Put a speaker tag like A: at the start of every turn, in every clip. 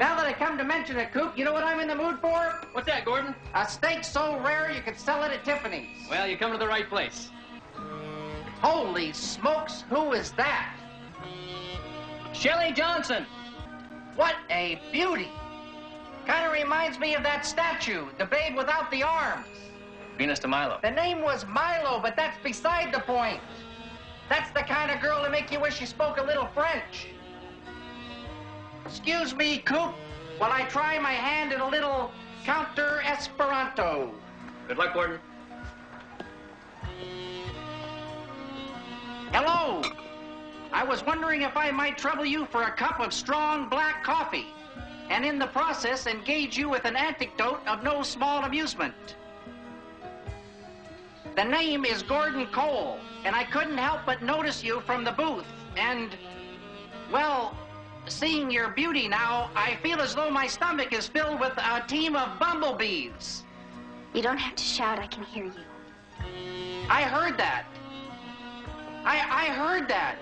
A: Now that I come to mention it, Coop, you know what I'm in the mood for?
B: What's that, Gordon?
A: A steak so rare you could sell it at Tiffany's.
B: Well, you come to the right place.
A: Holy smokes, who is that?
B: Shelley Johnson.
A: What a beauty. Kind of reminds me of that statue, the babe without the arms.
B: Venus de Milo.
A: The name was Milo, but that's beside the point. That's the kind of girl to make you wish you spoke a little French. Excuse me, Coop, while I try my hand at a little counter Esperanto.
B: Good luck, Gordon.
A: Hello. I was wondering if I might trouble you for a cup of strong black coffee, and in the process engage you with an anecdote of no small amusement. The name is Gordon Cole, and I couldn't help but notice you from the booth, and, well, seeing your beauty now, I feel as though my stomach is filled with a team of bumblebees.
C: You don't have to shout, I can hear you.
A: I heard that. I, I heard that.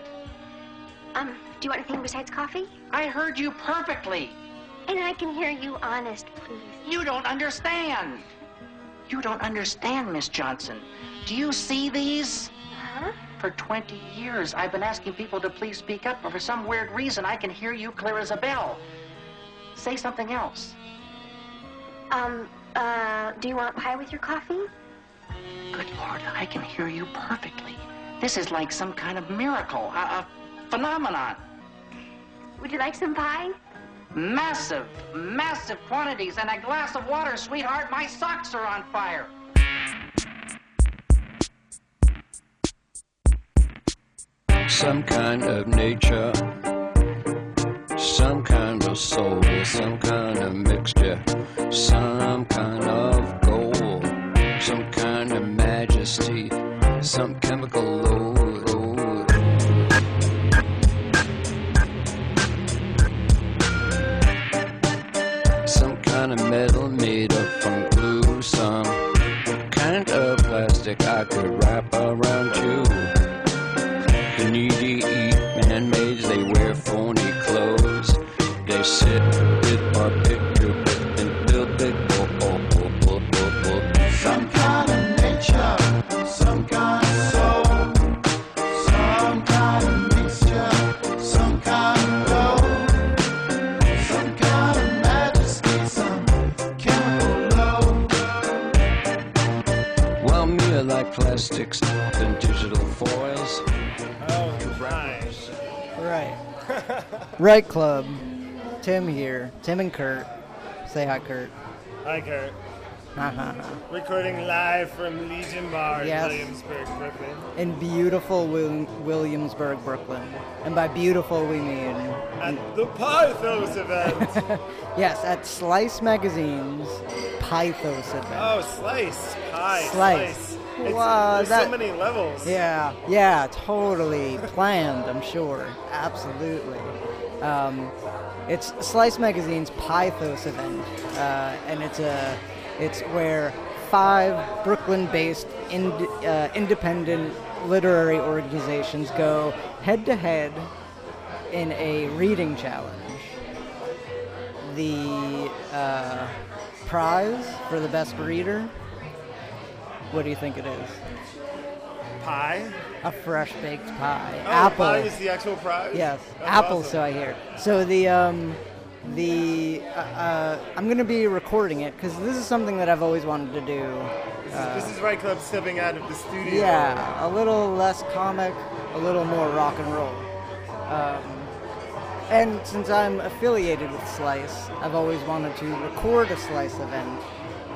C: Um, do you want anything besides coffee?
A: I heard you perfectly.
C: And I can hear you honest, please.
A: You don't understand. You don't understand, Miss Johnson. Do you see these?
C: Huh?
A: For 20 years, I've been asking people to please speak up, but for some weird reason, I can hear you clear as a bell. Say something else.
C: Um, uh, do you want pie with your coffee?
A: Good Lord, I can hear you perfectly. This is like some kind of miracle, a, a phenomenon.
C: Would you like some pie?
A: Massive, massive quantities and a glass of water, sweetheart. My socks are on fire.
D: Some kind of nature, some kind of soul, some kind of mixture, some kind of gold, some kind of majesty, some chemical load. Some kind of metal made up from glue, some kind of plastic I could wrap around you. They sit with our picture and build big oh, oh, oh, oh, oh, oh.
E: Some kind of nature, some kind of soul, some kind of mixture, some kind of gold, some kind of majesty, some chemical load.
D: Well, me I like plastics and digital foils.
F: Oh, nice.
G: Right. right Club. Tim here. Tim and Kurt. Say hi, Kurt.
F: Hi, Kurt.
G: Haha.
F: Recording live from Legion Bar
G: Yes.
F: in Williamsburg, Brooklyn.
G: In beautiful Wil- Williamsburg, Brooklyn. And by beautiful, we mean.
F: At the Pythos event.
G: Yes, at Slice Magazine's Pythos event.
F: oh, slice. Pie.
G: Slice.
F: It's,
G: Wow,
F: there's
G: that-
F: so many levels.
G: Yeah, yeah, totally planned, I'm sure. Absolutely. Um, it's Slice Magazine's Pythos event, uh, and it's a, it's where five Brooklyn-based uh, independent literary organizations go head-to-head in a reading challenge. The uh, prize for the best reader. What do you think it is?
F: Pie.
G: A fresh baked pie.
F: Oh,
G: Apple.
F: pie is the actual prize?
G: Yes,
F: That's
G: apple.
F: awesome.
G: So I hear. So the um, the uh, uh, I'm gonna be recording it because this is something that I've always wanted to do. Uh,
F: This is Right Club stepping out of the studio.
G: yeah, a little less comic, a little more rock and roll. Um, and since I'm affiliated with Slice, I've always wanted to record a Slice event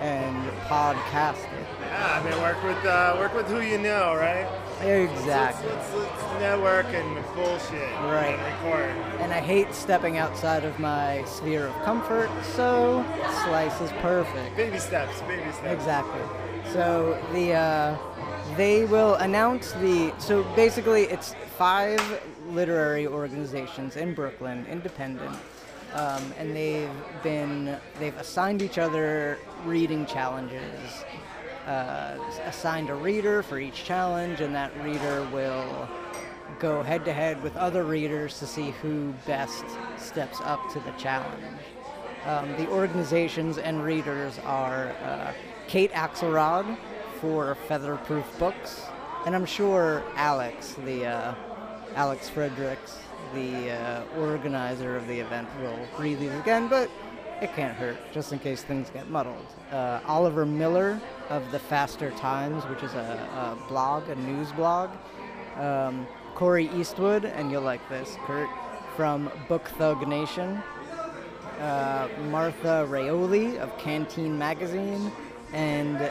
G: and podcast it.
F: Yeah, I mean, work with uh, work with who you know, right?
G: Exactly.
F: Let's, let's, let's network and bullshit.
G: Right.
F: And.
G: And I hate stepping outside of my sphere of comfort, so Slice is perfect.
F: Baby steps. Baby steps.
G: Exactly. So the uh, they will announce the so basically it's five literary organizations in Brooklyn, independent, um, and they've been they've assigned each other reading challenges. Uh, assigned a reader for each challenge, and that reader will go head to head with other readers to see who best steps up to the challenge. Um, the organizations and readers are uh, Kate Axelrod for Featherproof Books, and I'm sure Alex, the uh, Alex Fredericks, the uh, organizer of the event, will read these again, but it can't hurt, just in case things get muddled. Uh, Oliver Miller of the Faster Times, which is a, a blog, a news blog. Um, Corey Eastwood, and you'll like this, Kurt, from Book Thug Nation. Uh, Martha Raioli of Canteen Magazine, and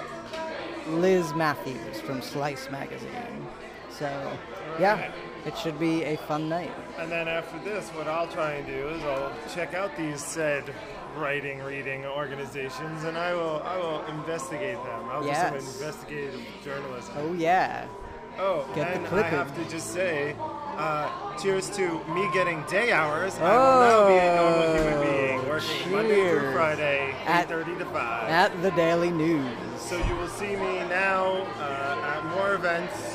G: Liz Matthews from Slice Magazine. So, yeah, it should be a fun night.
F: And then after this, what I'll try and do is I'll check out these said writing, reading organizations, and I will I will investigate them. I'll do some investigative journalism.
G: Oh, yeah.
F: Oh,
G: Get the
F: and I have to just say, uh, cheers to me getting day hours. I will now be a normal human being, working Monday through. Friday,
G: At-
F: 8.30 to 5.
G: At the Daily News.
F: so you will see me now uh, at more events.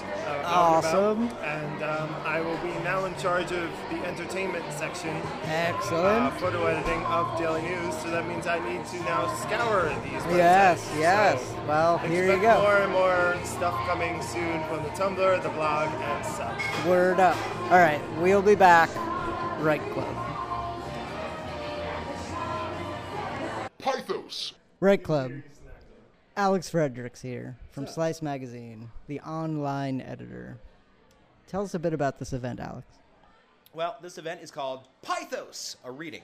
F: Uh, out and
G: Awesome.
F: about, And um, I will be now in charge of the entertainment section, uh,
G: Excellent.
F: photo editing of Daily News. So that means I need to now scour these websites.
G: Yes, yes.
F: So
G: Well, here you
F: expect
G: go.
F: More and more stuff coming soon from the Tumblr, the blog, and such.
G: Word up. All right, we'll be back. Right Club.
H: Pythos.
G: Right Club. Alex Fredericks here from Slice Magazine, the online editor. Tell us a bit about this event, Alex.
I: Well, this event is called Pythos, a reading.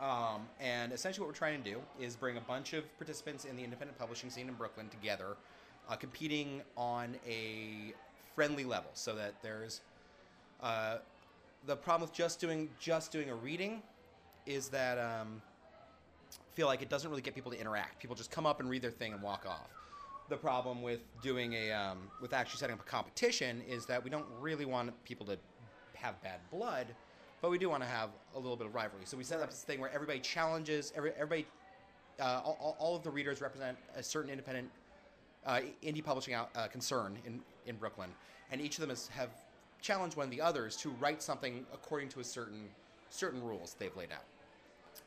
I: Um, and essentially, what we're trying to do is bring a bunch of participants in the independent publishing scene in Brooklyn together, uh, competing on a friendly level, so that there's uh, the problem with just doing just doing a reading is that um, feel like it doesn't really get people to interact. People just come up and read their thing and walk off. The problem with doing a um, with actually setting up a competition is that we don't really want people to have bad blood, but we do want to have a little bit of rivalry. So we set up this thing where everybody challenges every, everybody. Uh, all, all- of the readers represent a certain independent uh, indie publishing out, uh, concern in, in Brooklyn, and each of them has, have challenged one of the others to write something according to a certain certain rules they've laid out.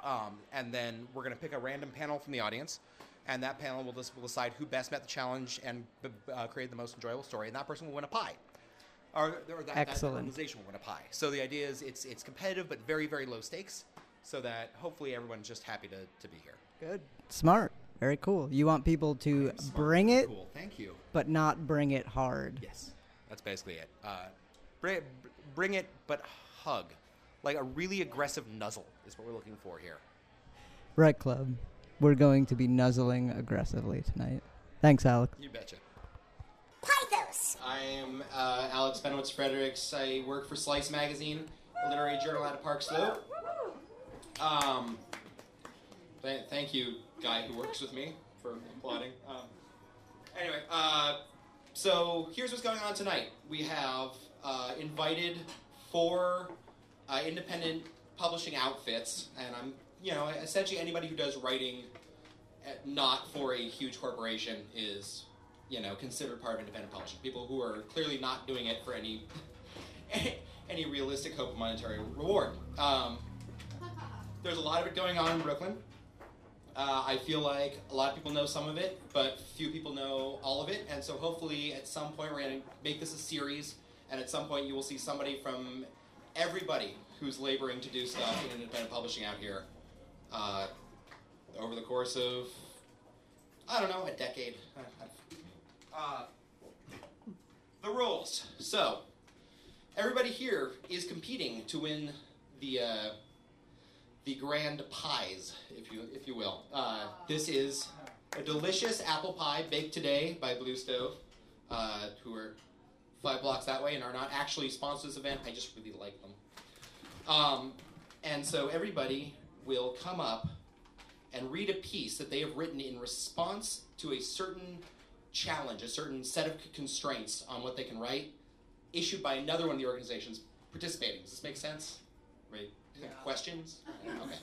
I: Um, and then we're going to pick a random panel from the audience, and that panel will, just, will decide who best met the challenge and uh, created the most enjoyable story, and that person will win a pie. Or, or that, that organization will win a pie. So the idea is it's it's competitive but very very low stakes, so that hopefully everyone's just happy to, to be here.
G: Good. Smart. Very cool. You want people to bring it,
I: Cool. Thank you.
G: but not bring it hard.
I: Yes, that's basically it. Uh, bring, bring it, but hug, like a really aggressive nuzzle is what we're looking for here.
G: Right Club. We're going to be nuzzling aggressively tonight. Thanks, Alex.
I: You betcha.
C: Pythos.
I: I am uh, Alex Benowitz Fredericks. I work for Slice Magazine, a literary journal out of Park Slope. Um, th- thank you, guy who works with me, for applauding. Um, anyway, uh, so here's what's going on tonight. We have uh, invited four uh, independent publishing outfits, and I'm, you know, essentially anybody who does writing uh, not for a huge corporation is, you know, considered part of independent publishing. People who are clearly not doing it for any any realistic hope of monetary reward. Um, there's a lot of it going on in Brooklyn. Uh, I feel like a lot of people know some of it, but few people know all of it. And so hopefully at some point we're going to make this a series, and at some point you will see somebody from everybody who's laboring to do stuff in independent publishing out here uh, over the course of, I don't know, a decade. Uh, the rules. So, everybody here is competing to win the uh, the grand pies, if you if you will. Uh, this is a delicious apple pie baked today by Blue Stove, uh, who are five blocks that way and are not actually sponsors of this event. I just really like them. Um, and so everybody will come up and read a piece that they have written in response to a certain challenge, a certain set of constraints on what they can write, issued by another one of the organizations participating. Does this make sense? Right? Questions? Okay.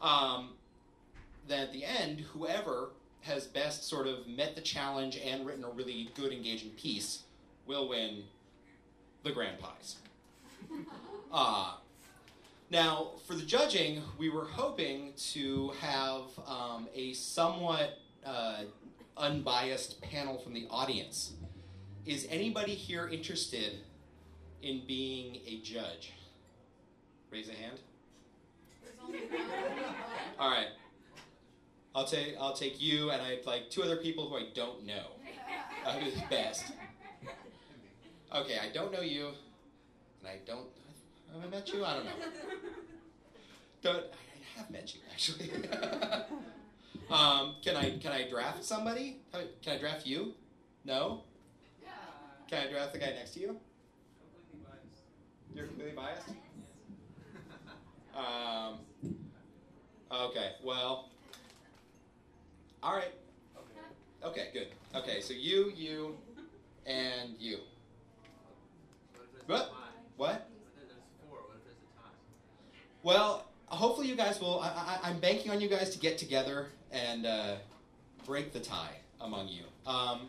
I: Um, then at the end, whoever has best sort of met the challenge and written a really good, engaging piece will win the grand prize. Uh, Now, for the judging, we were hoping to have um, a somewhat uh, unbiased panel from the audience. Is anybody here interested in being a judge? Raise a hand. All right. I'll take I'll take you and I have like two other people who I don't know. Uh, who's best? Okay, I don't know you, and I don't. Have I met you? I don't know. Don't. I have met you actually. um, can I can I draft somebody? Can I draft you? No. Can I draft the guy next to you? Completely biased. You're completely biased. Um. Okay. Well. All right. Okay. Good. Okay. So you, you, and you. What? What? Well, hopefully you guys will. I, I'm banking on you guys to get together and uh, break the tie among you. Um,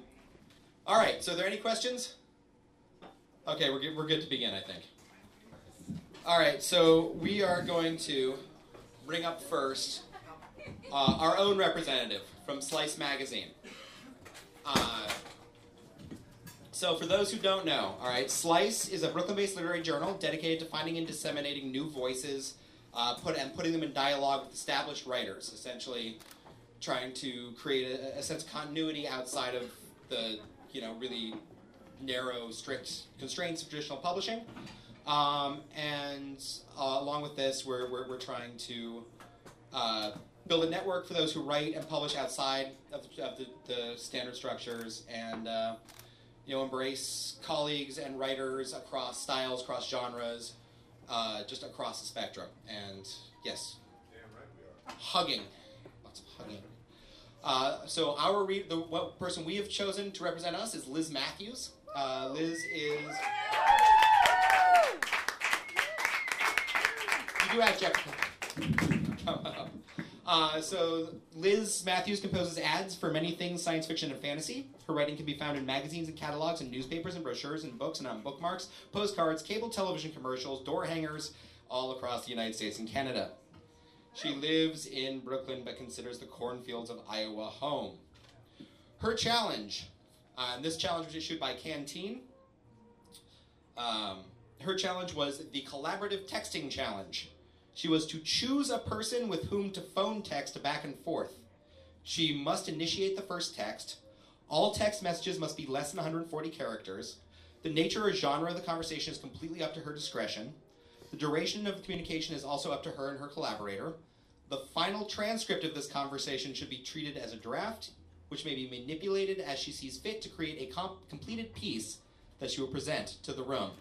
I: all right. So, are there any questions? Okay, we're good, we're good to begin, I think. All right. So we are going to bring up first uh, our own representative from Slice Magazine. Uh, so, for those who don't know, all right, Slice is a Brooklyn-based literary journal dedicated to finding and disseminating new voices, uh, put and putting them in dialogue with established writers. Essentially, trying to create a, a sense of continuity outside of the you know really narrow, strict constraints of traditional publishing. Um, and uh, along with this, we're, we're, we're trying to uh, build a network for those who write and publish outside of, the, of the, the standard structures and uh, you know embrace colleagues and writers across styles, across genres, uh, just across the spectrum. And yes, hugging, lots of hugging. Uh, so our re- the what person we have chosen to represent us is Liz Matthews. Uh, Liz is. You do have Jeff. Uh, so Liz Matthews composes ads for many things science fiction and fantasy. Her writing can be found in magazines and catalogs and newspapers and brochures and books and on bookmarks, postcards, cable television commercials, door hangers, all across the United States and Canada. She lives in Brooklyn but considers the cornfields of Iowa home. Her challenge, uh, and this challenge was issued by Canteen. Um, her challenge was the Collaborative Texting Challenge. She was to choose a person with whom to phone text back and forth. She must initiate the first text. All text messages must be less than 140 characters. The nature or genre of the conversation is completely up to her discretion. The duration of the communication is also up to her and her collaborator. The final transcript of this conversation should be treated as a draft, which may be manipulated as she sees fit to create a com- completed piece that she will present to the room.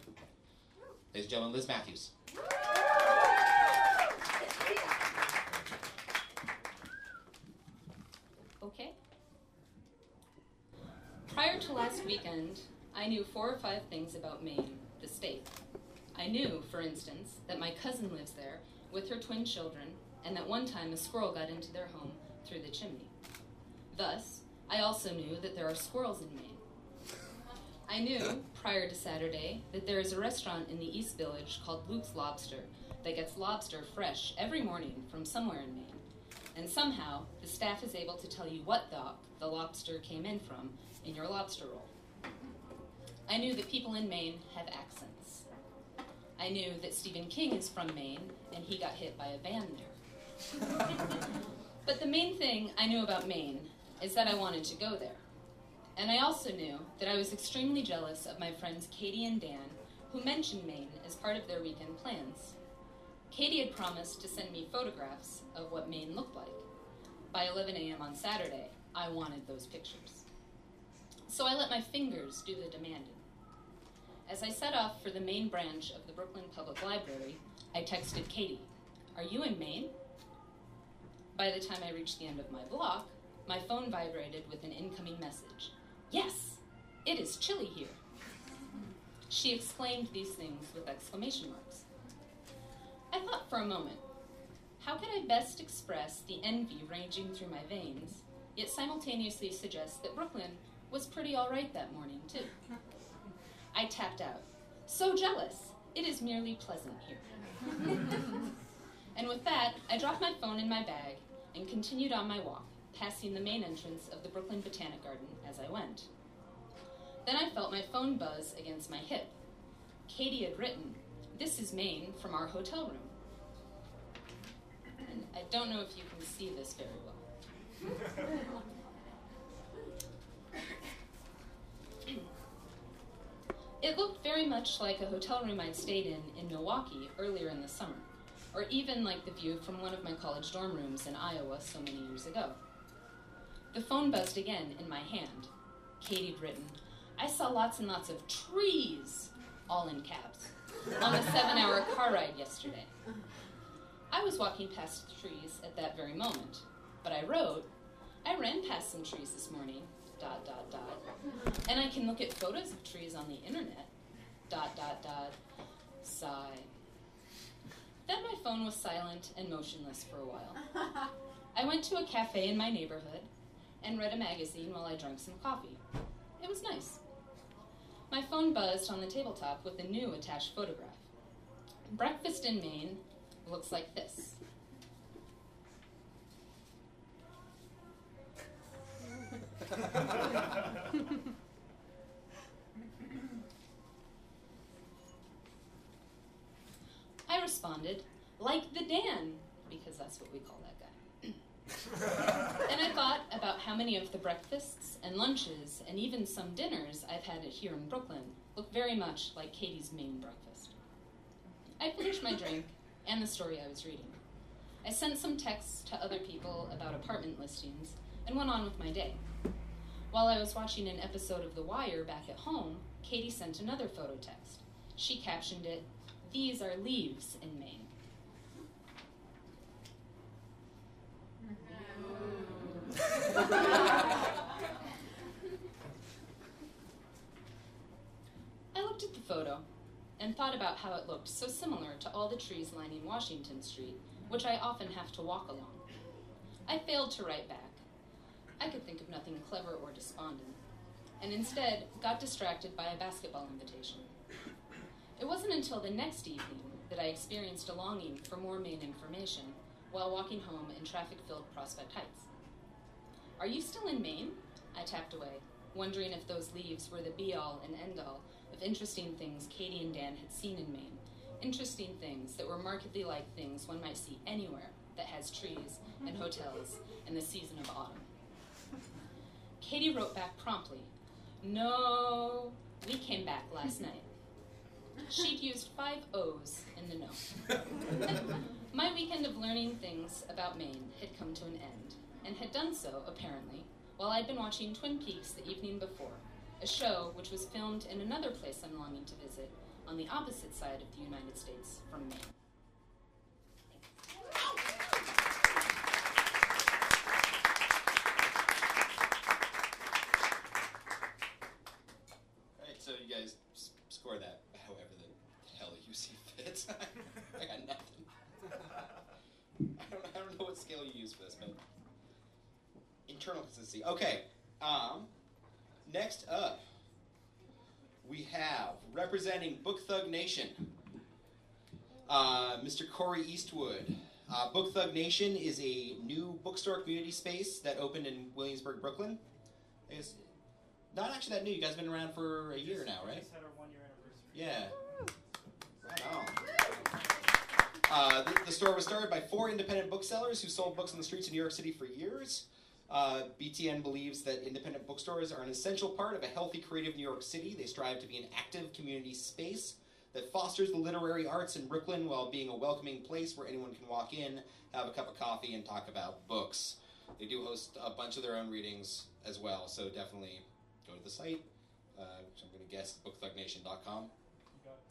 I: Ladies and gentlemen, Liz Matthews.
H: Okay. Prior to last weekend, I knew four or five things about Maine, the state. I knew, for instance, that my cousin lives there with her twin children, and that one time a squirrel got into their home through the chimney. Thus, I also knew that there are squirrels in Maine. I knew, prior to Saturday, that there is a restaurant in the East Village called Luke's Lobster that gets lobster fresh every morning from somewhere in Maine. And somehow, the staff is able to tell you what dock the lobster came in from in your lobster roll. I knew that people in Maine have accents. I knew that Stephen King is from Maine and he got hit by a van there. but the main thing I knew about Maine is that I wanted to go there. And I also knew that I was extremely jealous of my friends Katie and Dan, who mentioned Maine as part of their weekend plans. Katie had promised to send me photographs of what Maine looked like. By 11 a.m. on Saturday, I wanted those pictures. So I let my fingers do the demanding. As I set off for the main branch of the Brooklyn Public Library, I texted Katie, Are you in Maine? By the time I reached the end of my block, my phone vibrated with an incoming message. Yes, it is chilly here. She explained these things with exclamation marks. I thought for a moment, how could I best express the envy raging through my veins, yet simultaneously suggest that Brooklyn was pretty alright that morning, too? I tapped out. So jealous. It is merely pleasant here. and with that, I dropped my phone in my bag and continued on my walk, passing the main entrance of the Brooklyn Botanic Garden as I went. Then I felt my phone buzz against my hip. Katie had written, This is Maine from our hotel room. And I don't know if you can see this very well. It looked very much like a hotel room I'd stayed in in Milwaukee earlier in the summer, or even like the view from one of my college dorm rooms in Iowa so many years ago. The phone buzzed again in my hand. Katie'd written, I saw lots and lots of trees, all in caps, on a seven hour car ride yesterday. I was walking past trees at that very moment, but I wrote, I ran past some trees this morning, dot, dot, dot, and I can look at photos of trees on the internet, dot, dot, dot, sigh. Then my phone was silent and motionless for a while. I went to a cafe in my neighborhood and read a magazine while I drank some coffee. It was nice. My phone buzzed on the tabletop with a new attached photograph. Breakfast in Maine looks like this. I responded, like the Dan, because that's what we call that guy. and I thought about how many of the breakfasts and lunches and even some dinners I've had here in Brooklyn look very much like Katie's main breakfast. I finished my drink and the story I was reading. I sent some texts to other people about apartment listings and went on with my day. While I was watching an episode of The Wire back at home, Katie sent another photo text. She captioned it, These are leaves in Maine. I looked at the photo and thought about how it looked so similar to all the trees lining Washington Street, which I often have to walk along. I failed to write back. I could think of nothing clever or despondent, and instead got distracted by a basketball invitation. It wasn't until the next evening that I experienced a longing for more Maine information while walking home in traffic filled Prospect Heights. Are you still in Maine? I tapped away, wondering if those leaves were the be all and end all of interesting things Katie and Dan had seen in Maine. Interesting things that were markedly like things one might see anywhere that has trees and hotels and the season of autumn. Katie wrote back promptly, No, we came back last night. She'd used five O's in the note. My weekend of learning things about Maine had come to an end, and had done so, apparently, while I'd been watching Twin Peaks the evening before, a show which was filmed in another place I'm longing to visit, on the opposite side of the United States from Maine.
I: All right, so you guys s- score that however the hell you see fit. I got nothing. I don't, I don't know what scale you use for this, but internal consistency. Okay. Um, next up, we have representing Book Thug Nation, uh, Mr. Corey Eastwood. Uh, Book Thug Nation is a new bookstore community space that opened in Williamsburg, Brooklyn. It's not actually that new. You guys have been around for a year now, right?
F: Just had our one year anniversary.
I: Yeah. Right on. Uh, the, the store was started by four independent booksellers who sold books on the streets of New York City for years. Uh, BTN believes that independent bookstores are an essential part of a healthy, creative New York City. They strive to be an active community space that fosters the literary arts in Brooklyn while being a welcoming place where anyone can walk in, have a cup of coffee, and talk about books. They do host a bunch of their own readings as well, so definitely go to the site, uh, which I'm going to guess bookthugnation.com.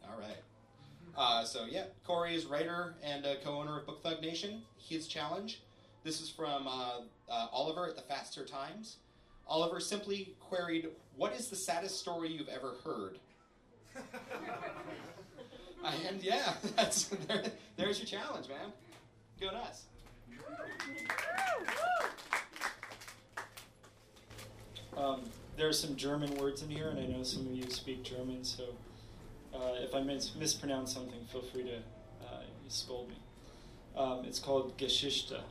I: All right. Uh, so yeah, Corey is writer and uh, co-owner of Book Thug Nation. His challenge. This is from uh, uh, Oliver at the Faster Times. Oliver simply queried, "What is the saddest story you've ever heard?" and yeah, that's there, there's your challenge, man. Go nuts.
J: Um, there are some German words in here, and I know some of you speak German, so Uh, if I mis- mispronounce something, feel free to uh, scold me. Um, it's called Geschichte.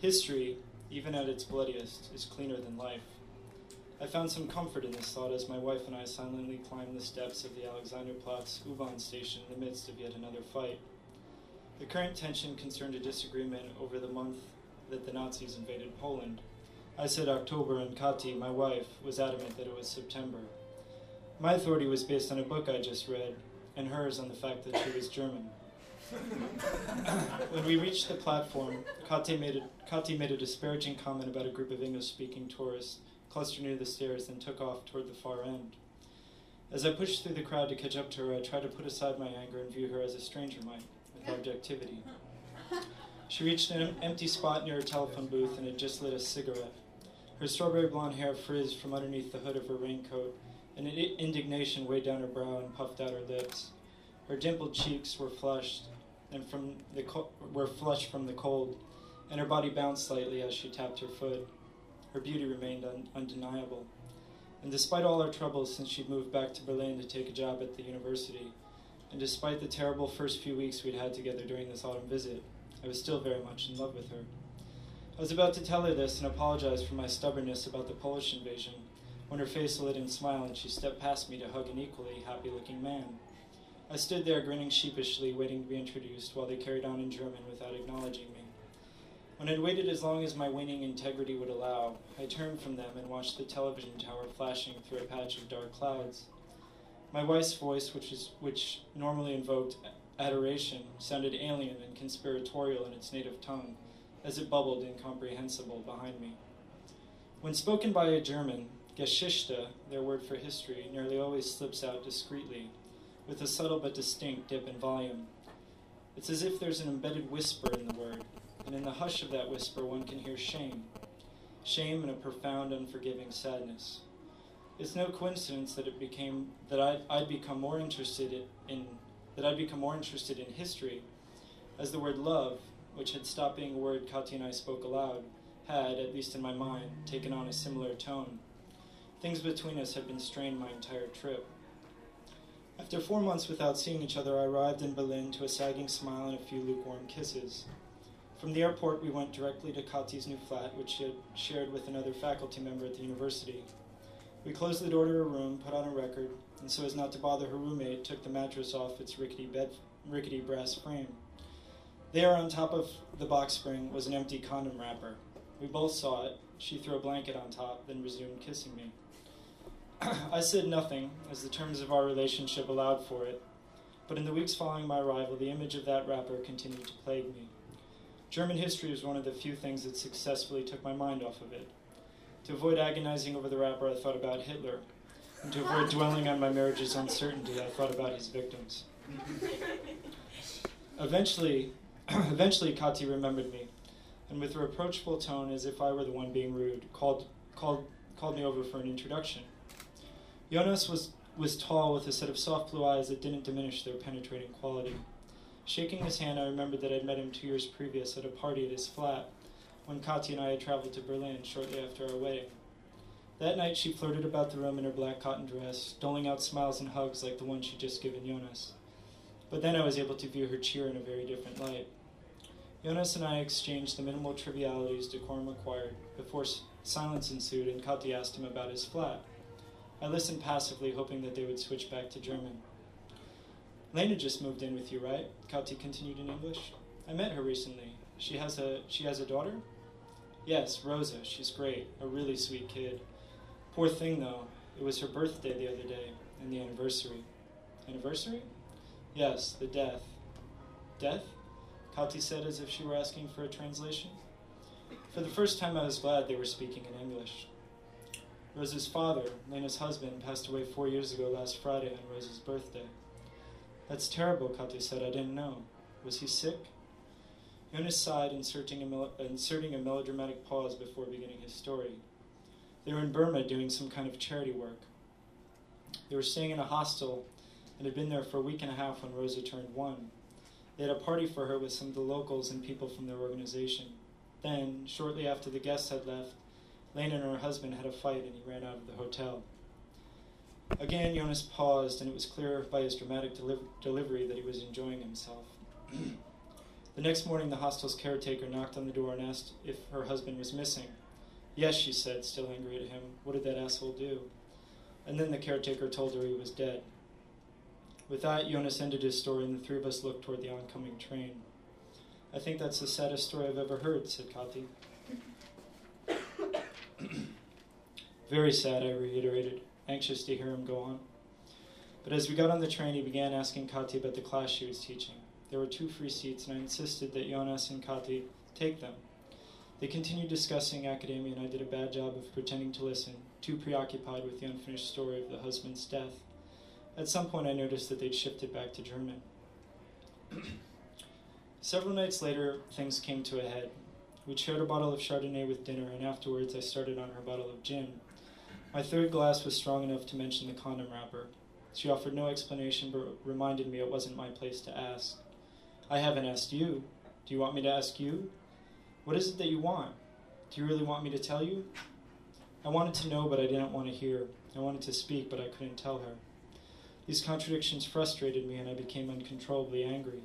J: History, even at its bloodiest, is cleaner than life. I found some comfort in this thought as my wife and I silently climbed the steps of the Alexanderplatz U-Bahn station in the midst of yet another fight. The current tension concerned a disagreement over the month that the Nazis invaded Poland. I said October, and Kati, my wife, was adamant that it was September. My authority was based on a book I just read, and hers on the fact that she was German. When we reached the platform, Kati made, a, Kati made a disparaging comment about a group of English speaking tourists clustered near the stairs, and took off toward the far end. As I pushed through the crowd to catch up to her, I tried to put aside my anger and view her as a stranger might, with objectivity. She reached an empty spot near her telephone booth and had just lit a cigarette. Her strawberry blonde hair frizzed from underneath the hood of her raincoat, and indignation weighed down her brow and puffed out her lips. Her dimpled cheeks were flushed, and from the co- were flushed from the cold, and her body bounced slightly as she tapped her foot. Her beauty remained un- undeniable. And despite all our troubles since she'd moved back to Berlin to take a job at the university, and despite the terrible first few weeks we'd had together during this autumn visit, I was still very much in love with her. I was about to tell her this and apologize for my stubbornness about the Polish invasion when her face lit in smile and she stepped past me to hug an equally happy looking man. I stood there grinning sheepishly, waiting to be introduced while they carried on in German without acknowledging me. When I'd waited as long as my waning integrity would allow, I turned from them and watched the television tower flashing through a patch of dark clouds. My wife's voice, which, is, which normally invoked adoration, sounded alien and conspiratorial in its native tongue, as it bubbled incomprehensible behind me. When spoken by a German, Geschichte, their word for history, nearly always slips out discreetly, with a subtle but distinct dip in volume. It's as if there's an embedded whisper in the word, and in the hush of that whisper one can hear shame. Shame and a profound, unforgiving sadness. It's no coincidence that it became that I'd, I'd become more interested in, that I'd become more interested in history, as the word love, which had stopped being a word Kati and I spoke aloud, had, at least in my mind, taken on a similar tone. Things between us had been strained my entire trip. After four months without seeing each other, I arrived in Berlin to a sagging smile and a few lukewarm kisses. From the airport, we went directly to Kati's new flat, which she had shared with another faculty member at the university. We closed the door to her room, put on a record, and so as not to bother her roommate, took the mattress off its rickety bed, rickety brass frame. There, on top of the box spring, was an empty condom wrapper. We both saw it. She threw a blanket on top, then resumed kissing me. I said nothing, as the terms of our relationship allowed for it, but in the weeks following my arrival, the image of that wrapper continued to plague me. German history was one of the few things that successfully took my mind off of it. To avoid agonizing over the wrapper, I thought about Hitler. And to avoid dwelling on my marriage's uncertainty, I thought about his victims. Eventually, eventually, Kati remembered me, and with a reproachful tone, as if I were the one being rude, called, called, called me over for an introduction. Jonas was, was tall with a set of soft blue eyes that didn't diminish their penetrating quality. Shaking his hand, I remembered that I'd met him two years previous at a party at his flat when Kati and I had traveled to Berlin shortly after our wedding. That night, she flirted about the room in her black cotton dress, doling out smiles and hugs like the one she'd just given Jonas. But then I was able to view her cheer in a very different light. Jonas and I exchanged the minimal trivialities decorum required before silence ensued and Kati asked him about his flat. I listened passively, hoping that they would switch back to German. Lena just moved in with you, right? Kati continued in English. I met her recently. She has a she has a daughter? Yes, Rosa. She's great. A really sweet kid. Poor thing though. It was her birthday the other day, and the anniversary. Anniversary? Yes, the death. Death? Kati said as if she were asking for a translation. For the first time, I was glad they were speaking in English. Rosa's father, Lena's husband, passed away four years ago last Friday on Rosa's birthday. That's terrible, Kati said. I didn't know. Was he sick? Jonas sighed, inserting a, mel- inserting a melodramatic pause before beginning his story. They were in Burma doing some kind of charity work. They were staying in a hostel and had been there for a week and a half when Rosa turned one. They had a party for her with some of the locals and people from their organization. Then, shortly after the guests had left, Lena and her husband had a fight and he ran out of the hotel. Again, Jonas paused, and it was clear by his dramatic deli- delivery that he was enjoying himself. the next morning, the hostel's caretaker knocked on the door and asked if her husband was missing. Yes, she said, still angry at him. What did that asshole do? And then the caretaker told her he was dead. With that, Jonas ended his story, and the three of us looked toward the oncoming train. I think that's the saddest story I've ever heard, said Kati. Very sad, I reiterated, anxious to hear him go on. But as we got on the train, he began asking Kati about the class she was teaching. There were two free seats, and I insisted that Jonas and Kati take them. They continued discussing academia, and I did a bad job of pretending to listen, too preoccupied with the unfinished story of the husband's death. At some point, I noticed that they'd shifted back to German. Several nights later, things came to a head. We shared a bottle of Chardonnay with dinner, and afterwards, I started on her bottle of gin. My third glass was strong enough to mention the condom wrapper. She offered no explanation, but reminded me it wasn't my place to ask. I haven't asked you. Do you want me to ask you? What is it that you want? Do you really want me to tell you? I wanted to know, but I didn't want to hear. I wanted to speak, but I couldn't tell her. These contradictions frustrated me, and I became uncontrollably angry.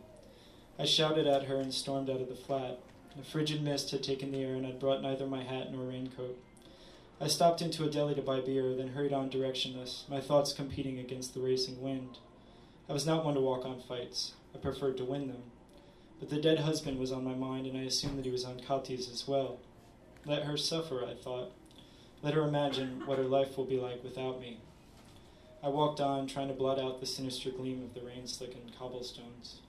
J: I shouted at her and stormed out of the flat. A frigid mist had taken the air, and I'd brought neither my hat nor raincoat. I stopped into a deli to buy beer, then hurried on directionless, my thoughts competing against the racing wind. I was not one to walk on fights. I preferred to win them. But the dead husband was on my mind, and I assumed that he was on Kati's as well. Let her suffer, I thought. Let her imagine what her life will be like without me. I walked on, trying to blot out the sinister gleam of the rain slickened cobblestones.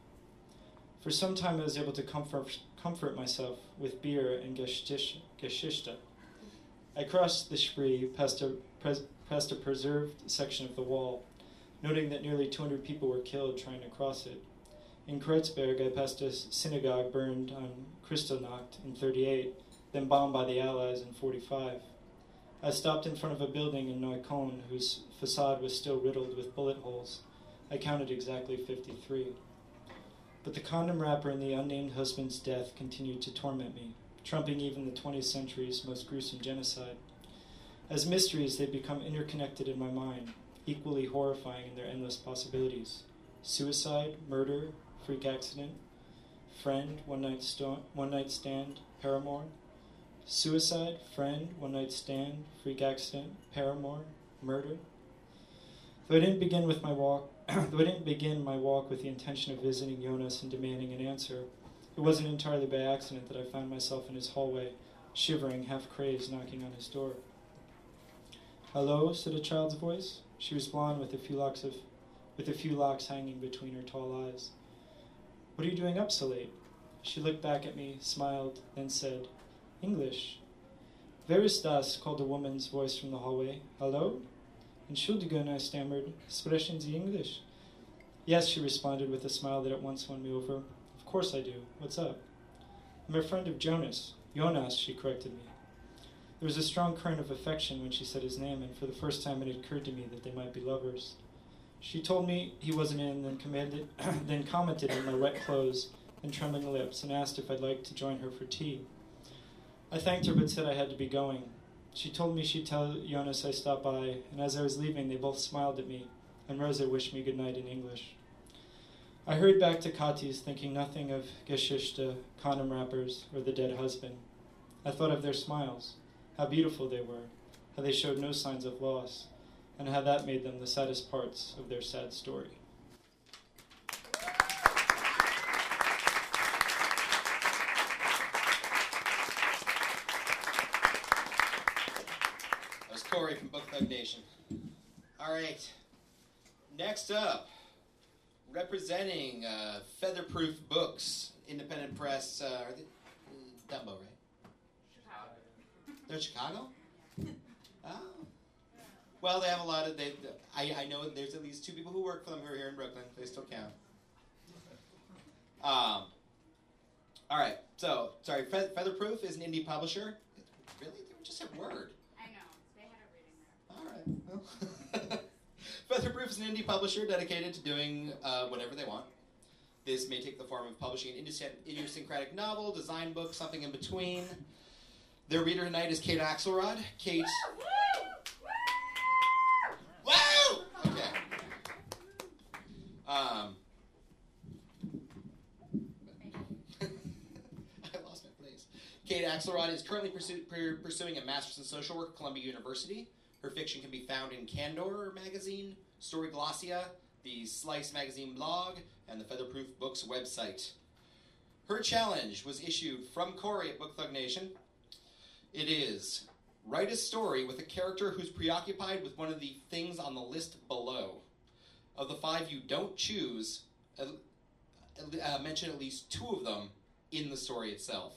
J: For some time, I was able to comfort, comfort myself with beer and geschichte. I crossed the Spree past a, pres, past a preserved section of the wall, noting that nearly 200 people were killed trying to cross it. In Kreuzberg, I passed a synagogue burned on Kristallnacht in 38, then bombed by the Allies in 45. I stopped in front of a building in Neukölln whose facade was still riddled with bullet holes. I counted exactly 53. But the condom wrapper and the unnamed husband's death continued to torment me, trumping even the 20th century's most gruesome genocide. As mysteries, they become interconnected in my mind, equally horrifying in their endless possibilities. Suicide, murder, freak accident, friend, one night, sto- one night stand, paramour. Suicide, friend, one night stand, freak accident, paramour, murder. Though I didn't begin with my walk, though I didn't begin my walk with the intention of visiting Jonas and demanding an answer, it wasn't entirely by accident that I found myself in his hallway, shivering, half crazed, knocking on his door. Hello, said a child's voice. She was blonde with a few locks of with a few locks hanging between her tall eyes. What are you doing up so late? She looked back at me, smiled, then said, English. Wer das? called a woman's voice from the hallway. Hello? Entschuldigung, I stammered. Sprechen Sie English? Yes, she responded with a smile that at once won me over. Of course I do. What's up? I'm a friend of Jonas. Jonas, she corrected me. There was a strong current of affection when she said his name, and for the first time it occurred to me that they might be lovers. She told me he wasn't in, then commanded, then commented on my wet clothes and trembling lips, and asked if I'd like to join her for tea. I thanked her, but said I had to be going. She told me she'd tell Jonas I stopped by, and as I was leaving, they both smiled at me, and Rosa wished me good night in English. I hurried back to Kati's, thinking nothing of Geschichte, condom wrappers, or the dead husband. I thought of their smiles, how beautiful they were, how they showed no signs of loss, and how that made them the saddest parts of their sad story.
I: Corey from Book Thug Nation. All right. Next up, representing uh, Featherproof Books, independent press. Uh, are they, uh, Dumbo, right? Chicago. They're Chicago. Oh. Well, they have a lot of. They, I, I know there's at least two people who work for them who are here in Brooklyn. They still count. Um. All right. So, sorry. Fe- Featherproof is an indie publisher. Really, they were just a word.
K: I know. They had a reading there.
I: All right. Well. Featherproof is an indie publisher dedicated to doing uh, whatever they want. This may take the form of publishing an idiosyncratic novel, design book, something in between. Their reader tonight is Kate Axelrod. Kate. Woo! Woo! Okay. Um, I lost my place. Kate Axelrod is currently pursu- pursuing a master's in social work at Columbia University. Her fiction can be found in Candor magazine, Storyglossia, the Slice magazine blog, and the Featherproof Books website. Her challenge was issued from Corey at Book Thug Nation. It is write a story with a character who's preoccupied with one of the things on the list below. Of the five you don't choose, uh, uh, mention at least two of them in the story itself.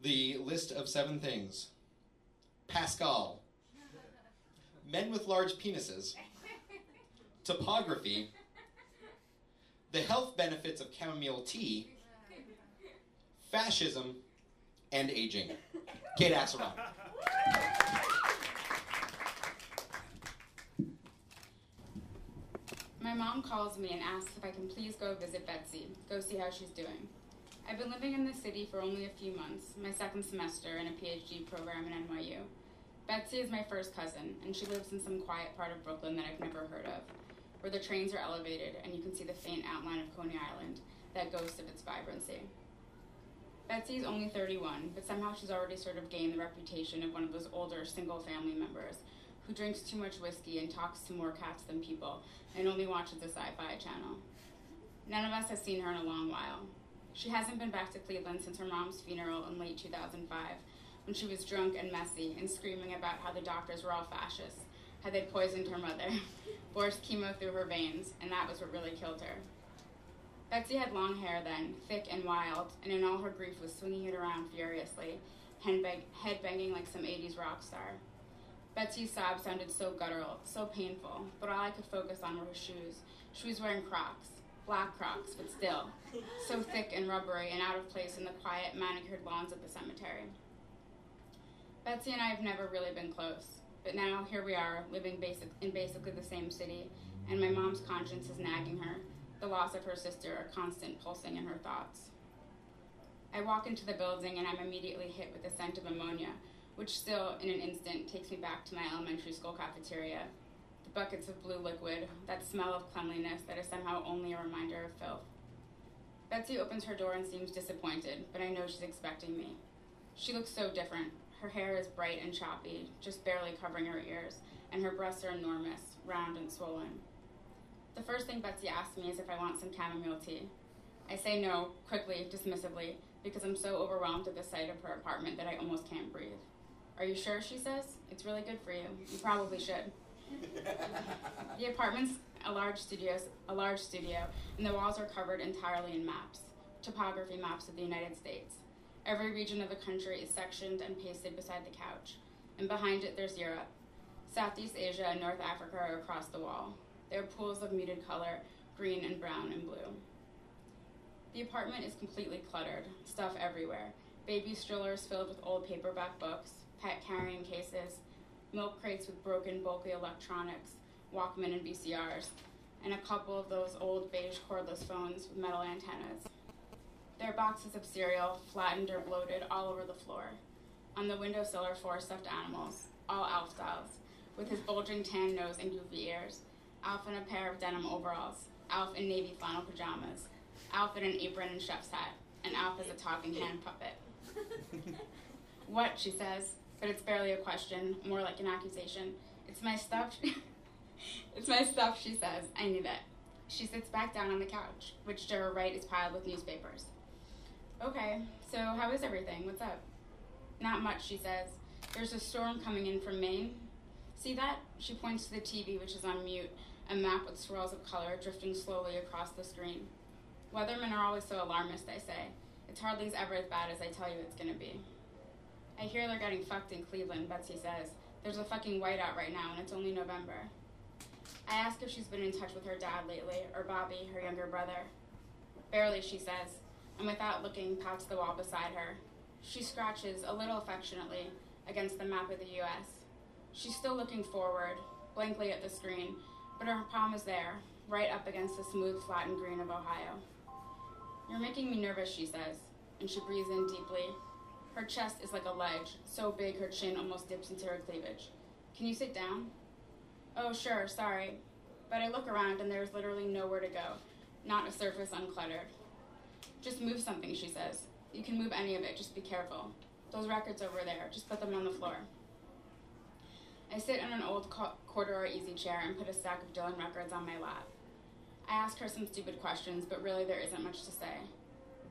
I: The list of seven things Pascal, men with large penises, topography, the health benefits of chamomile tea, fascism, and aging. Kate Axelrod.
K: My mom calls me and asks if I can please go visit Betsy, go see how she's doing. I've been living in the city for only a few months, my second semester in a PhD program at NYU. Betsy is my first cousin, and she lives in some quiet part of Brooklyn that I've never heard of, where the trains are elevated and you can see the faint outline of Coney Island, that ghost of its vibrancy. Betsy is only 31, but somehow she's already sort of gained the reputation of one of those older single family members who drinks too much whiskey and talks to more cats than people and only watches the sci fi channel. None of us have seen her in a long while. She hasn't been back to Cleveland since her mom's funeral in late 2005, when she was drunk and messy and screaming about how the doctors were all fascists, how they'd poisoned her mother, forced chemo through her veins, and that was what really killed her. Betsy had long hair then, thick and wild, and in all her grief was swinging it around furiously, headbanging like some 80s rock star. Betsy's sobs sounded so guttural, so painful, but all I could focus on were her shoes. She was wearing Crocs, black Crocs, but still, so thick and rubbery and out of place in the quiet, manicured lawns of the cemetery. Betsy and I have never really been close, but now here we are, living basic, in basically the same city, and my mom's conscience is nagging her, the loss of her sister a constant pulsing in her thoughts. I walk into the building and I'm immediately hit with the scent of ammonia, which still, in an instant, takes me back to my elementary school cafeteria. The buckets of blue liquid, that smell of cleanliness that is somehow only a reminder of filth. Betsy opens her door and seems disappointed, but I know she's expecting me. She looks so different. Her hair is bright and choppy, just barely covering her ears, and her breasts are enormous, round and swollen. The first thing Betsy asks me is if I want some chamomile tea. I say no, quickly, dismissively, because I'm so overwhelmed at the sight of her apartment that I almost can't breathe. Are you sure? She says. It's really good for you. You probably should. the apartment's a large studio, a large studio, and the walls are covered entirely in maps, topography maps of the United States. Every region of the country is sectioned and pasted beside the couch, and behind it there's Europe. Southeast Asia and North Africa are across the wall. There are pools of muted color, green and brown and blue. The apartment is completely cluttered, stuff everywhere. Baby strollers filled with old paperback books, pet carrying cases, milk crates with broken, bulky electronics, Walkman and VCRs, and a couple of those old beige cordless phones with metal antennas. There are boxes of cereal, flattened or bloated, all over the floor. On the windowsill are four stuffed animals, all Alf dolls, with his bulging tan nose and goofy ears. Alf in a pair of denim overalls, Alf in navy flannel pajamas, Alf in an apron and chef's hat, and Alf is a talking hand puppet. what, she says, but it's barely a question, more like an accusation. It's my stuff. it's my stuff, she says. I knew that. She sits back down on the couch, which to her right is piled with newspapers. Okay, so how is everything? What's up? Not much, she says. There's a storm coming in from Maine. See that? She points to the TV, which is on mute, a map with swirls of color drifting slowly across the screen. Weathermen are always so alarmist, I say. It's hardly ever as bad as I tell you it's gonna be. I hear they're getting fucked in Cleveland, Betsy says. There's a fucking whiteout right now, and it's only November. I ask if she's been in touch with her dad lately, or Bobby, her younger brother. Barely, she says, and without looking, pats the wall beside her. She scratches, a little affectionately, against the map of the U.S. She's still looking forward, blankly at the screen, but her palm is there, right up against the smooth, flattened green of Ohio. You're making me nervous, she says, and she breathes in deeply. Her chest is like a ledge, so big her chin almost dips into her cleavage. Can you sit down? Oh, sure, sorry. But I look around and there's literally nowhere to go, not a surface uncluttered. Just move something, she says. You can move any of it, just be careful. Those records over there, just put them on the floor. I sit in an old co- corduroy easy chair and put a stack of Dylan records on my lap. I ask her some stupid questions, but really there isn't much to say.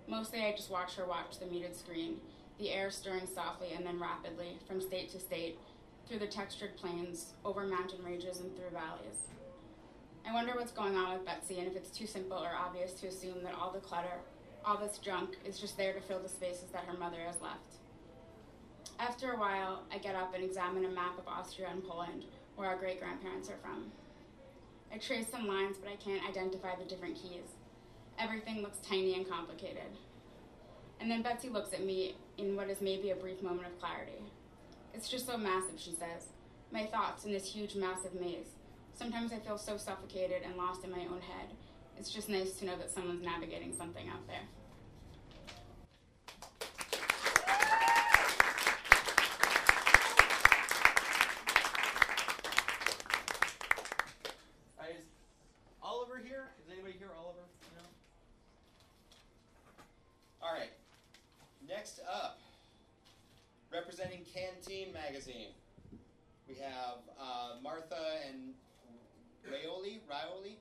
K: Mostly I just watch her watch the muted screen, the air stirring softly and then rapidly, from state to state, through the textured plains, over mountain ranges, and through valleys. I wonder what's going on with Betsy and if it's too simple or obvious to assume that all the clutter, all this junk, is just there to fill the spaces that her mother has left. After a while, I get up and examine a map of Austria and Poland, where our great grandparents are from. I trace some lines, but I can't identify the different keys. Everything looks tiny and complicated. And then Betsy looks at me in what is maybe a brief moment of clarity. It's just so massive, she says. My thoughts in this huge, massive maze. Sometimes I feel so suffocated and lost in my own head. It's just nice to know that someone's navigating something out there.
I: Oliver here? Is anybody here, Oliver? Alright. Next up, representing Canteen Magazine, we have uh, Martha and Raioli. Raioli?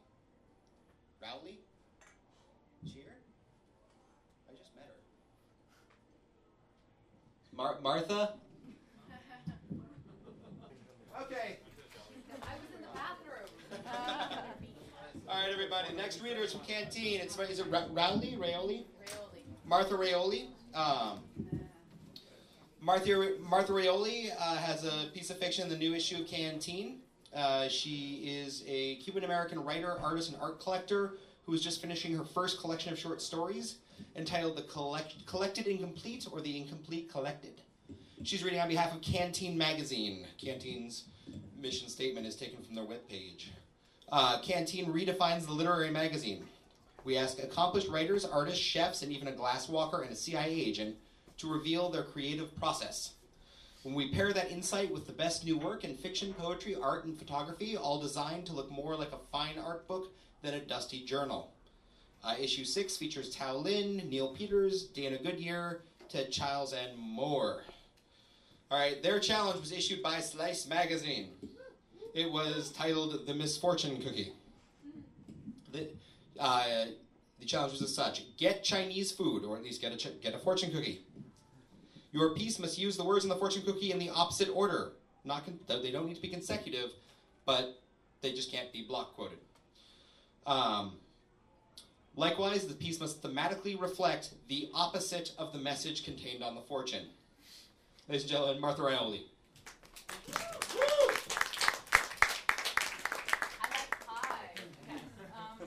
I: Rowley? Is she here? I just met her. Mar- Martha? Okay.
H: I was in the bathroom.
I: All right, everybody. Next reader is from Canteen. It's is it Ra- Rowley? Raioli? Martha Raioli. Um, Martha Martha Raioli uh, has a piece of fiction in the new issue of Canteen. Uh, she is a Cuban American writer, artist, and art collector who is just finishing her first collection of short stories entitled "The Collect- Collected Incomplete" or "The Incomplete Collected." She's reading on behalf of Canteen Magazine. Canteen's mission statement is taken from their webpage. Uh, Canteen redefines the literary magazine. We ask accomplished writers, artists, chefs, and even a glasswalker and a CIA agent to reveal their creative process. When we pair that insight with the best new work in fiction, poetry, art, and photography, all designed to look more like a fine art book than a dusty journal. Uh, issue 6 features Tao Lin, Neil Peters, Dana Goodyear, Ted Childs, and more. All right, their challenge was issued by Slice Magazine. It was titled The Misfortune Cookie. The, uh, the challenge was as such get Chinese food, or at least get a, get a fortune cookie. Your piece must use the words in the fortune cookie in the opposite order. Not con- they don't need to be consecutive, but they just can't be block quoted. Um, likewise, the piece must thematically reflect the opposite of the message contained on the fortune. Ladies and gentlemen, Martha Raioli.
H: Um,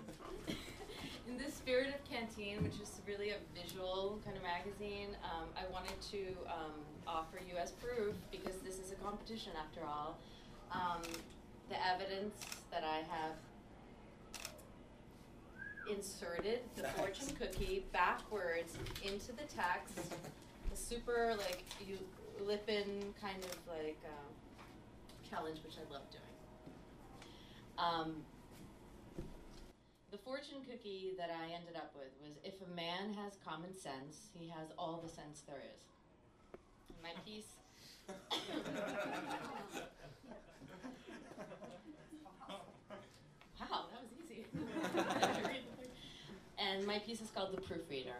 H: in the spirit of Canteen, which is really a visual kind of magazine, um, I wanted to um, offer you as proof, because this is a competition after all, um, the evidence that I have inserted the fortune cookie backwards into the text. A super like you Lippin kind of like um, challenge, which I love doing. Um, the fortune cookie that I ended up with was if a man has common sense, he has all the sense there is. And my piece. wow, that was easy. and my piece is called The Proofreader.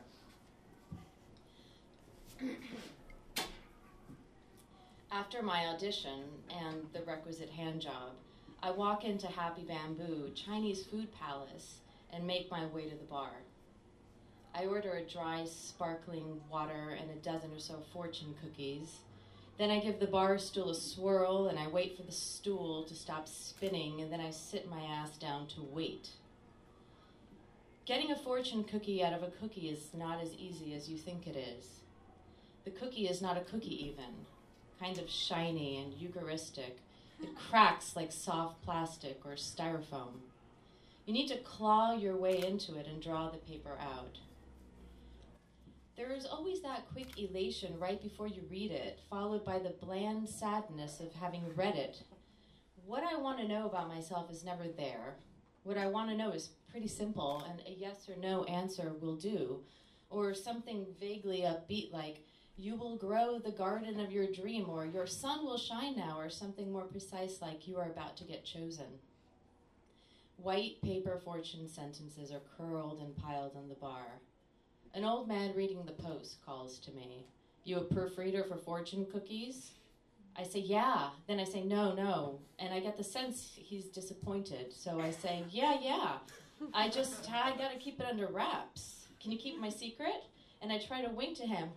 H: After my audition and the requisite hand job, I walk into Happy Bamboo, Chinese food palace, and make my way to the bar. I order a dry, sparkling water and a dozen or so fortune cookies. Then I give the bar stool a swirl and I wait for the stool to stop spinning, and then I sit my ass down to wait. Getting a fortune cookie out of a cookie is not as easy as you think it is. The cookie is not a cookie, even, kind of shiny and Eucharistic. It cracks like soft plastic or styrofoam. You need to claw your way into it and draw the paper out. There is always that quick elation right before you read it, followed by the bland sadness of having read it. What I want to know about myself is never there. What I want to know is pretty simple, and a yes or no answer will do. or something vaguely upbeat like, You will grow the garden of your dream, or Your sun will shine now, or something more precise like, You are about to get chosen. White paper fortune sentences are curled and piled on the bar. An old man reading the post calls to me. You a proofreader for fortune cookies? I say, yeah. Then I say, no, no. And I get the sense he's disappointed. So I say, yeah, yeah. I just, I gotta keep it under wraps. Can you keep my secret? And I try to wink to him.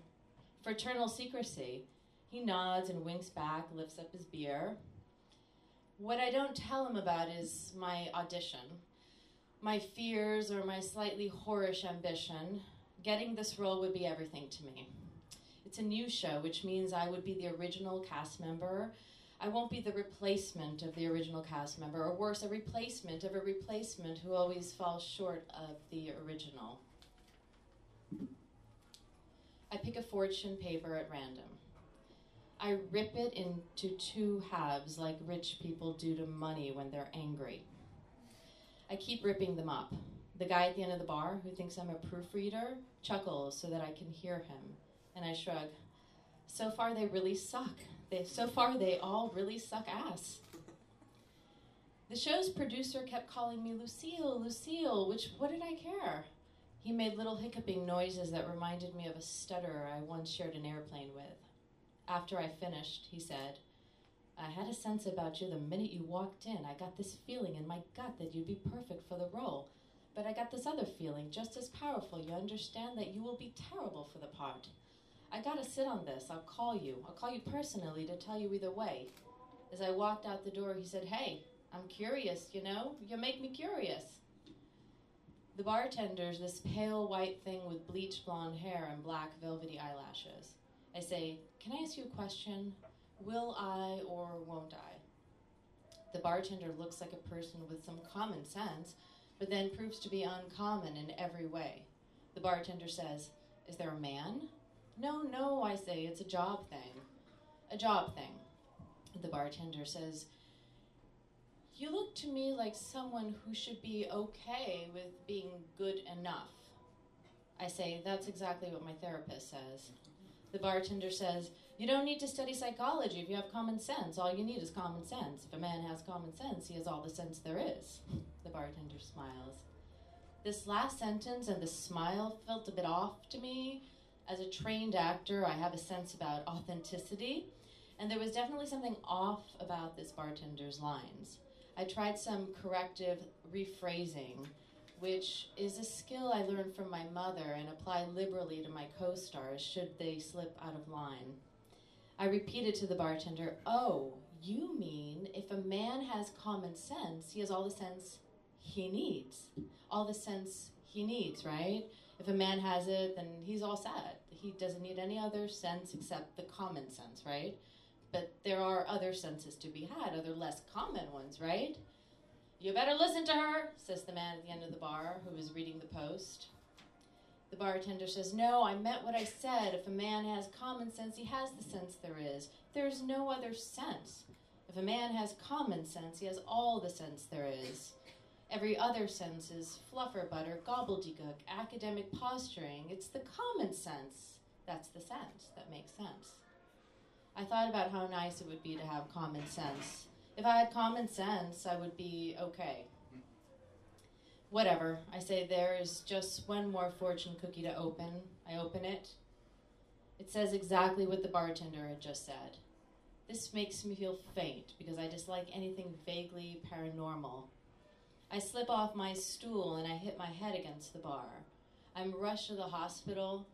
H: Fraternal secrecy. He nods and winks back, lifts up his beer. What I don't tell him about is my audition, my fears or my slightly whorish ambition. Getting this role would be everything to me. It's a new show, which means I would be the original cast member. I won't be the replacement of the original cast member, or worse, a replacement of a replacement who always falls short of the original. I pick a fortune paper at random. I rip it into two halves like rich people do to money when they're angry. I keep ripping them up. The guy at the end of the bar, who thinks I'm a proofreader, chuckles so that I can hear him, and I shrug. So far, they really suck. They, so far, they all really suck ass. The show's producer kept calling me Lucille, Lucille, which what did I care? He made little hiccuping noises that reminded me of a stutterer I once shared an airplane with. After I finished, he said, I had a sense about you the minute you walked in. I got this feeling in my gut that you'd be perfect for the role. But I got this other feeling, just as powerful. You understand that you will be terrible for the part. I gotta sit on this. I'll call you. I'll call you personally to tell you either way. As I walked out the door, he said, Hey, I'm curious, you know? You make me curious. The bartender's this pale white thing with bleached blonde hair and black velvety eyelashes. I say, Can I ask you a question? Will I or won't I? The bartender looks like a person with some common sense, but then proves to be uncommon in every way. The bartender says, Is there a man? No, no, I say, it's a job thing. A job thing. The bartender says, You look to me like someone who should be okay with being good enough. I say, That's exactly what my therapist says. The bartender says, You don't need to study psychology if you have common sense. All you need is common sense. If a man has common sense, he has all the sense there is. The bartender smiles. This last sentence and the smile felt a bit off to me. As a trained actor, I have a sense about authenticity, and there was definitely something off about this bartender's lines. I tried some corrective rephrasing which is a skill I learned from my mother and apply liberally to my co stars should they slip out of line. I repeated to the bartender, Oh, you mean if a man has common sense, he has all the sense he needs. All the sense he needs, right? If a man has it, then he's all set. He doesn't need any other sense except the common sense, right? But there are other senses to be had, other less common ones, right? You better listen to her, says the man at the end of the bar who is reading the post. The bartender says, No, I meant what I said. If a man has common sense, he has the sense there is. There's no other sense. If a man has common sense, he has all the sense there is. Every other sense is fluffer butter, gobbledygook, academic posturing. It's the common sense. That's the sense that makes sense. I thought about how nice it would be to have common sense if I had common sense, I would be okay. Whatever. I say there is just one more fortune cookie to open. I open it. It says exactly what the bartender had just said. This makes me feel faint because I dislike anything vaguely paranormal. I slip off my stool and I hit my head against the bar. I'm rushed to the hospital.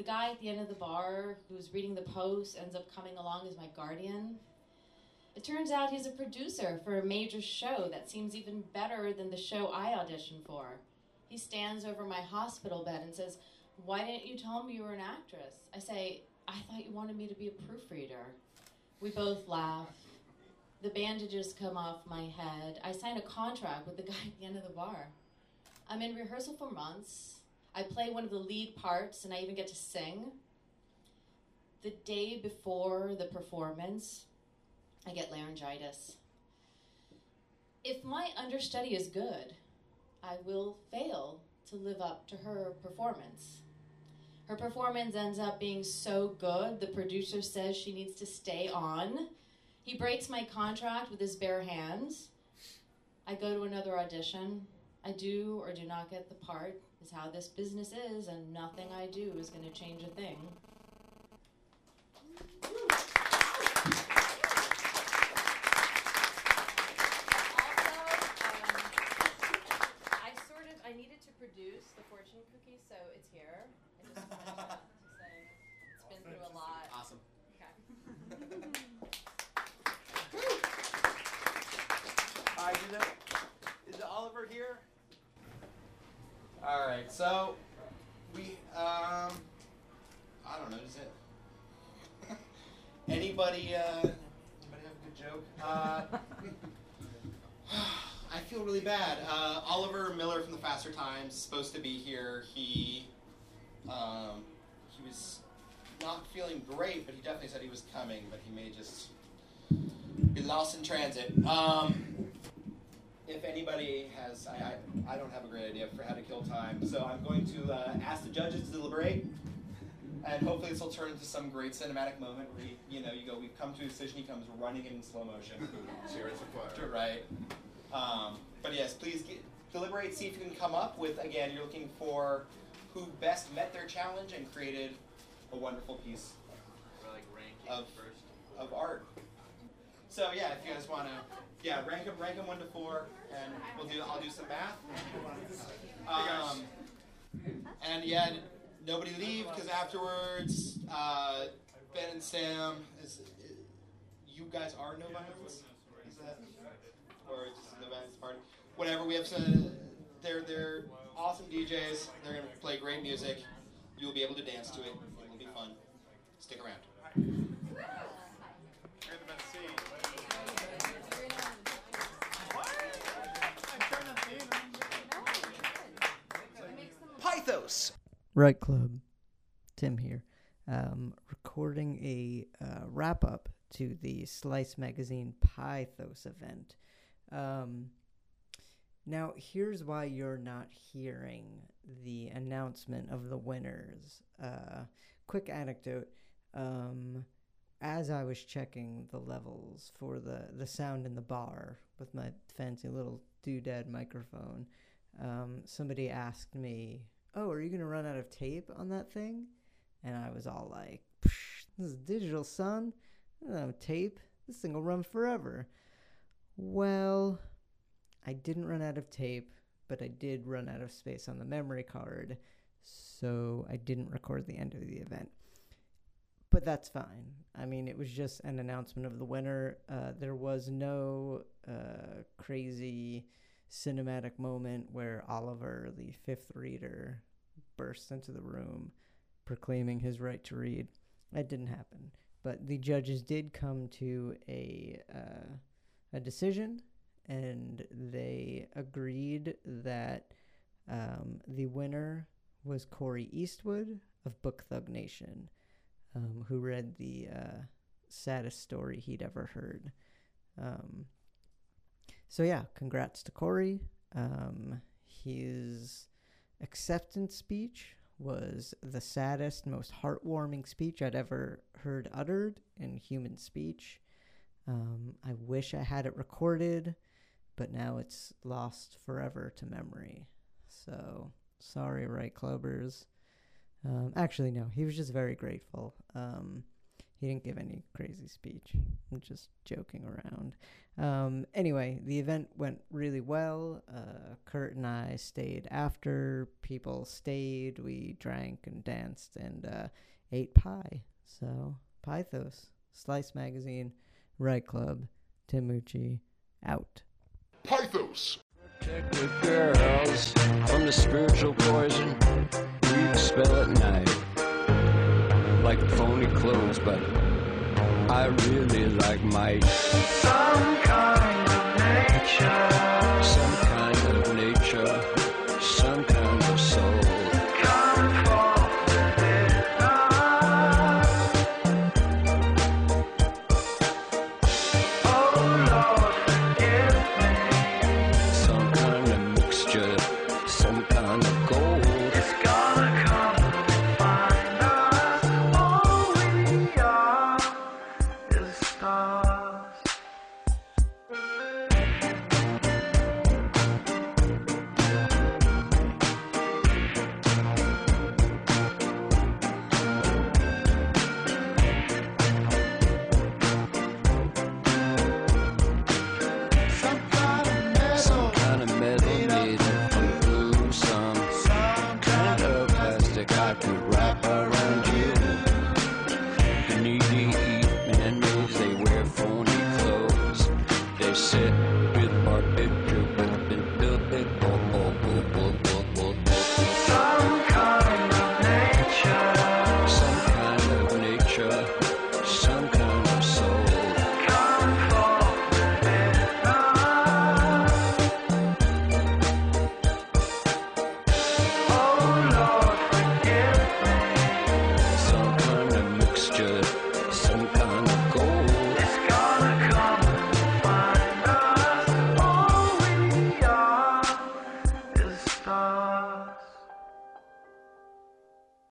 H: The guy at the end of the bar who's reading the post ends up coming along as my guardian. It turns out he's a producer for a major show that seems even better than the show I auditioned for. He stands over my hospital bed and says, Why didn't you tell me you were an actress? I say, I thought you wanted me to be a proofreader. We both laugh. The bandages come off my head. I sign a contract with the guy at the end of the bar. I'm in rehearsal for months. I play one of the lead parts and I even get to sing. The day before the performance, I get laryngitis. If my understudy is good, I will fail to live up to her performance.
L: Her performance ends up being so good, the producer says she needs to stay on. He breaks my contract with his bare hands. I go to another audition. I do or do not get the part, is how this business is, and nothing I do is going to change a thing. I sort of I needed to produce the fortune cookie, so it's here. I just wanted to, to say it's been through a lot.
I: Awesome.
L: Okay.
I: All right, is, it, is Oliver here? All right, so we um, I don't know, is it? anybody uh, anybody have a good joke? Uh, I feel really bad. Uh, Oliver Miller from the Faster Times supposed to be here. He um, he was not feeling great, but he definitely said he was coming. But he may just be lost in transit. Um, if anybody has, I, I, I don't have a great idea for how to kill time, so I'm going to uh, ask the judges to deliberate, and hopefully this will turn into some great cinematic moment where you, you know you go, we've come to a decision. He comes running in slow motion.
E: Chariots of fire.
I: Right. Um, but yes, please get, deliberate. See if you can come up with. Again, you're looking for who best met their challenge and created a wonderful piece of of art. So yeah, if you guys want to, yeah, rank them, rank them one to four, and we'll do. I'll do some math. Um, and yeah, nobody leave because afterwards, uh, Ben and Sam, is, you guys are no violence. Is that or just no violence party? Whatever. We have some. They're they're awesome DJs. They're gonna play great music. You'll be able to dance to it. It'll be fun. Stick around.
G: Right Club, Tim here, um, recording a uh, wrap up to the Slice Magazine Pythos event. Um, now, here's why you're not hearing the announcement of the winners. Uh, quick anecdote. Um, as I was checking the levels for the, the sound in the bar with my fancy little doodad microphone, um, somebody asked me, Oh, are you going to run out of tape on that thing? And I was all like, "Psh, This is digital, son. I don't have tape. This thing will run forever. Well, I didn't run out of tape, but I did run out of space on the memory card, so I didn't record the end of the event. But that's fine. I mean, it was just an announcement of the winner. Uh, there was no uh, crazy cinematic moment where Oliver, the fifth reader, bursts into the room proclaiming his right to read. That didn't happen. But the judges did come to a uh, a decision, and they agreed that um, the winner was Corey Eastwood of Book Thug Nation, um, who read the uh, saddest story he'd ever heard. Um, so yeah, congrats to Corey. Um, his acceptance speech was the saddest, most heartwarming speech I'd ever heard uttered in human speech. Um, I wish I had it recorded, but now it's lost forever to memory. So sorry, right clubbers. Um, actually, no, he was just very grateful. Um, he didn't give any crazy speech. I'm just joking around. Um, anyway, the event went really well. Uh, Kurt and I stayed after. People stayed. We drank and danced and uh, ate pie. So, Pythos, Slice Magazine, Right Club, Timucci, out.
E: Pythos.
D: Protect the girls from the spiritual poison we expel at night. Like phony clothes, but I really like my Some kind of nature.